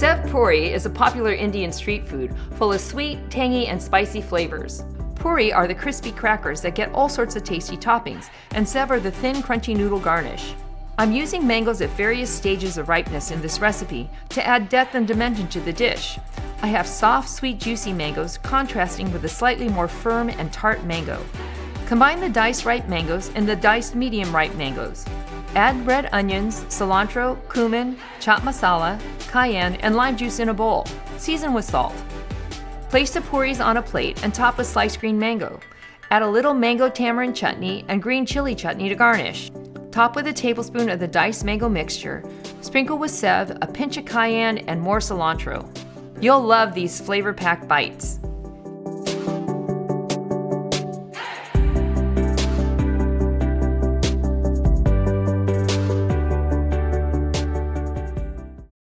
Sev Puri is a popular Indian street food full of sweet, tangy, and spicy flavors. Puri are the crispy crackers that get all sorts of tasty toppings, and Sev are the thin, crunchy noodle garnish. I'm using mangoes at various stages of ripeness in this recipe to add depth and dimension to the dish. I have soft, sweet, juicy mangoes contrasting with a slightly more firm and tart mango. Combine the diced ripe mangoes and the diced medium ripe mangoes. Add red onions, cilantro, cumin, chaat masala, cayenne, and lime juice in a bowl. Season with salt. Place the puris on a plate and top with sliced green mango. Add a little mango tamarind chutney and green chili chutney to garnish. Top with a tablespoon of the diced mango mixture. Sprinkle with sev, a pinch of cayenne, and more cilantro. You'll love these flavor packed bites.